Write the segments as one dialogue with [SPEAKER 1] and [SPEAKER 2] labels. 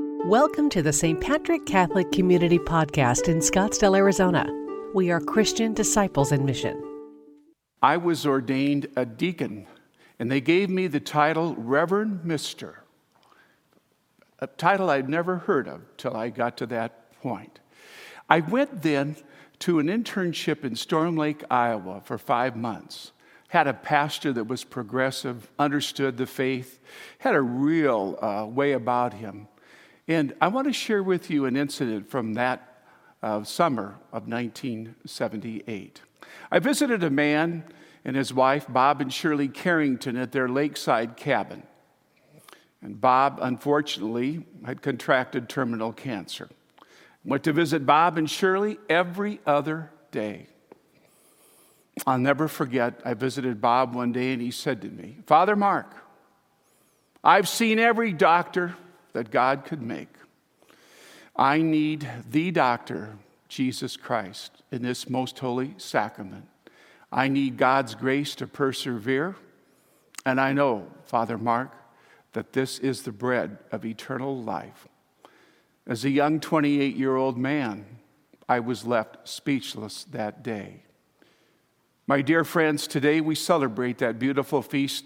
[SPEAKER 1] Welcome to the St. Patrick Catholic Community Podcast in Scottsdale, Arizona. We are Christian disciples in mission.
[SPEAKER 2] I was ordained a deacon, and they gave me the title Reverend Mister, a title I'd never heard of till I got to that point. I went then to an internship in Storm Lake, Iowa for five months. Had a pastor that was progressive, understood the faith, had a real uh, way about him. And I want to share with you an incident from that uh, summer of 1978. I visited a man and his wife, Bob and Shirley Carrington, at their lakeside cabin. And Bob, unfortunately, had contracted terminal cancer. Went to visit Bob and Shirley every other day. I'll never forget, I visited Bob one day and he said to me, Father Mark, I've seen every doctor that God could make. I need the doctor, Jesus Christ, in this most holy sacrament. I need God's grace to persevere. And I know, Father Mark, that this is the bread of eternal life. As a young 28 year old man, I was left speechless that day. My dear friends, today we celebrate that beautiful feast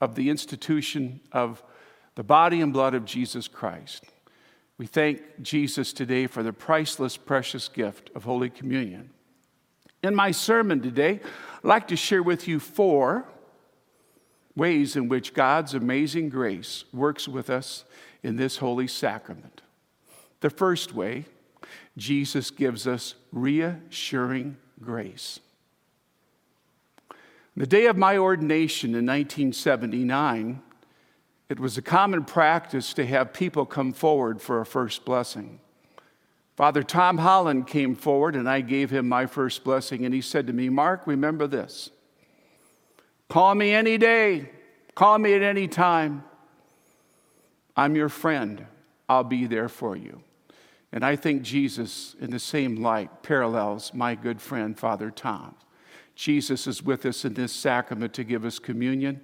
[SPEAKER 2] of the institution of the body and blood of Jesus Christ. We thank Jesus today for the priceless, precious gift of Holy Communion. In my sermon today, I'd like to share with you four ways in which God's amazing grace works with us in this holy sacrament. The first way, Jesus gives us reassuring grace. The day of my ordination in 1979, it was a common practice to have people come forward for a first blessing. Father Tom Holland came forward and I gave him my first blessing, and he said to me, Mark, remember this. Call me any day, call me at any time. I'm your friend, I'll be there for you. And I think Jesus, in the same light, parallels my good friend, Father Tom. Jesus is with us in this sacrament to give us communion.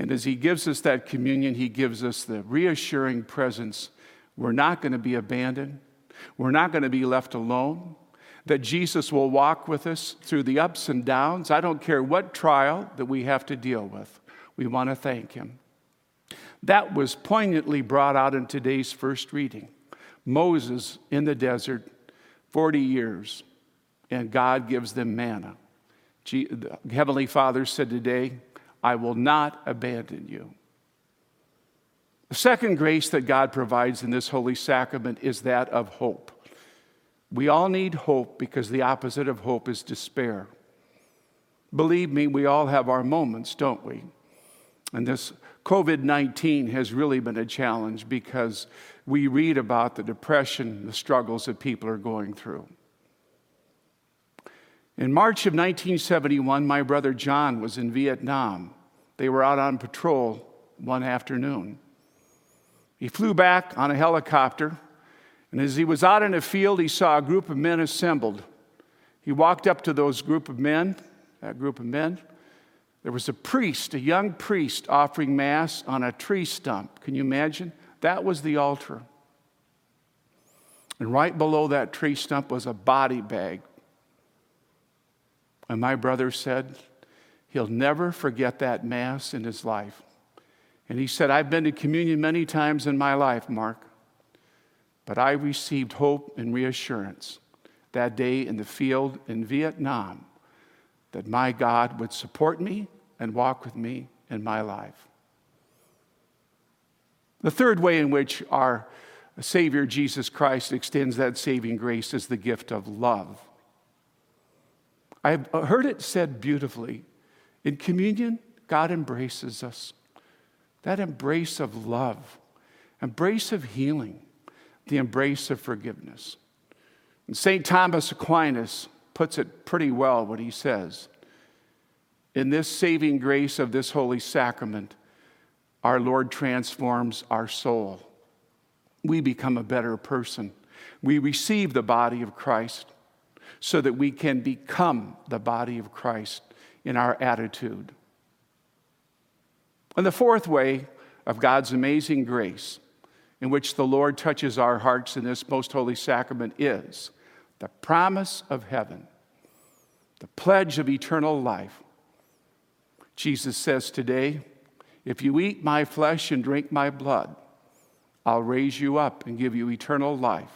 [SPEAKER 2] And as He gives us that communion, He gives us the reassuring presence we're not going to be abandoned, we're not going to be left alone, that Jesus will walk with us through the ups and downs. I don't care what trial that we have to deal with, we want to thank Him. That was poignantly brought out in today's first reading. Moses in the desert, 40 years, and God gives them manna. Heavenly Father said today, I will not abandon you. The second grace that God provides in this holy sacrament is that of hope. We all need hope because the opposite of hope is despair. Believe me, we all have our moments, don't we? And this COVID 19 has really been a challenge because we read about the depression, the struggles that people are going through. In March of 1971, my brother John was in Vietnam. They were out on patrol one afternoon. He flew back on a helicopter, and as he was out in a field, he saw a group of men assembled. He walked up to those group of men, that group of men. There was a priest, a young priest, offering Mass on a tree stump. Can you imagine? That was the altar. And right below that tree stump was a body bag and my brother said, he'll never forget that Mass in his life. And he said, I've been to communion many times in my life, Mark, but I received hope and reassurance that day in the field in Vietnam that my God would support me and walk with me in my life. The third way in which our Savior Jesus Christ extends that saving grace is the gift of love. I've uh, heard it said beautifully in communion, God embraces us. That embrace of love, embrace of healing, the embrace of forgiveness. And St. Thomas Aquinas puts it pretty well when he says, In this saving grace of this holy sacrament, our Lord transforms our soul. We become a better person. We receive the body of Christ so that we can become the body of Christ in our attitude. And the fourth way of God's amazing grace in which the Lord touches our hearts in this most holy sacrament is the promise of heaven, the pledge of eternal life. Jesus says today, If you eat my flesh and drink my blood, I'll raise you up and give you eternal life.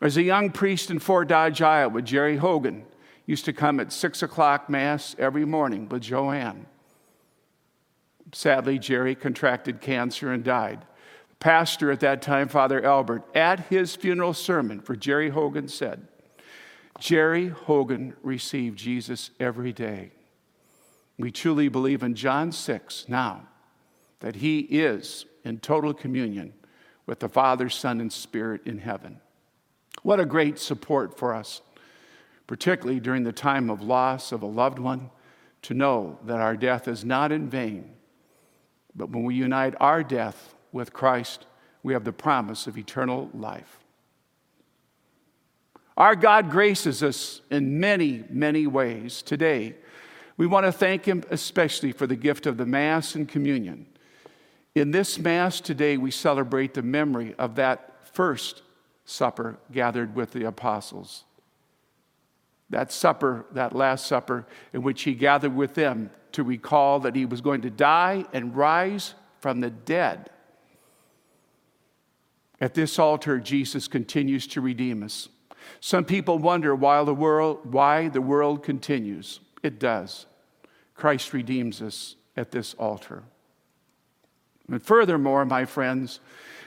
[SPEAKER 2] As a young priest in Fort Dodge, Iowa, Jerry Hogan used to come at six o'clock Mass every morning with Joanne. Sadly, Jerry contracted cancer and died. The pastor at that time, Father Albert, at his funeral sermon for Jerry Hogan said, Jerry Hogan received Jesus every day. We truly believe in John 6 now that he is in total communion with the Father, Son, and Spirit in heaven. What a great support for us, particularly during the time of loss of a loved one, to know that our death is not in vain but when we unite our death with Christ, we have the promise of eternal life. Our God graces us in many, many ways today. We want to thank Him especially for the gift of the Mass and communion. In this Mass today, we celebrate the memory of that first supper gathered with the apostles. That supper, that Last Supper, in which He gathered with them to recall that he was going to die and rise from the dead. At this altar, Jesus continues to redeem us. Some people wonder why the world, why the world continues. It does. Christ redeems us at this altar. And furthermore, my friends,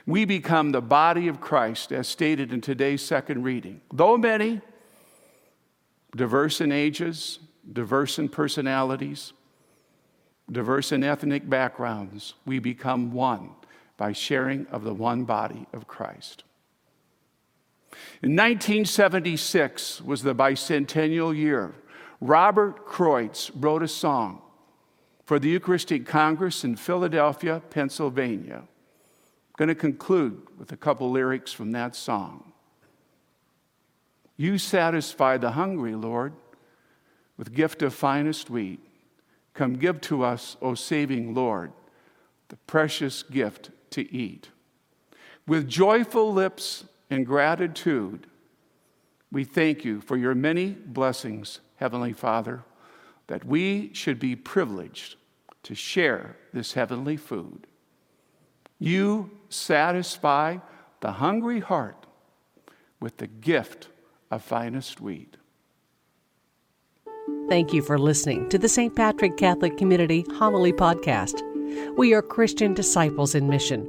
[SPEAKER 2] we become the body of Christ as stated in today's second reading. Though many, diverse in ages, diverse in personalities, diverse in ethnic backgrounds, we become one by sharing of the one body of Christ. In 1976 was the bicentennial year. Robert Kreutz wrote a song for the Eucharistic Congress in Philadelphia, Pennsylvania. I'm going to conclude with a couple lyrics from that song. You satisfy the hungry, Lord, with gift of finest wheat. Come give to us, O saving Lord, the precious gift to eat. With joyful lips and gratitude, we thank you for your many blessings, Heavenly Father, that we should be privileged to share this heavenly food. You satisfy the hungry heart with the gift of finest wheat.
[SPEAKER 1] Thank you for listening to the St. Patrick Catholic Community Homily Podcast. We are Christian disciples in mission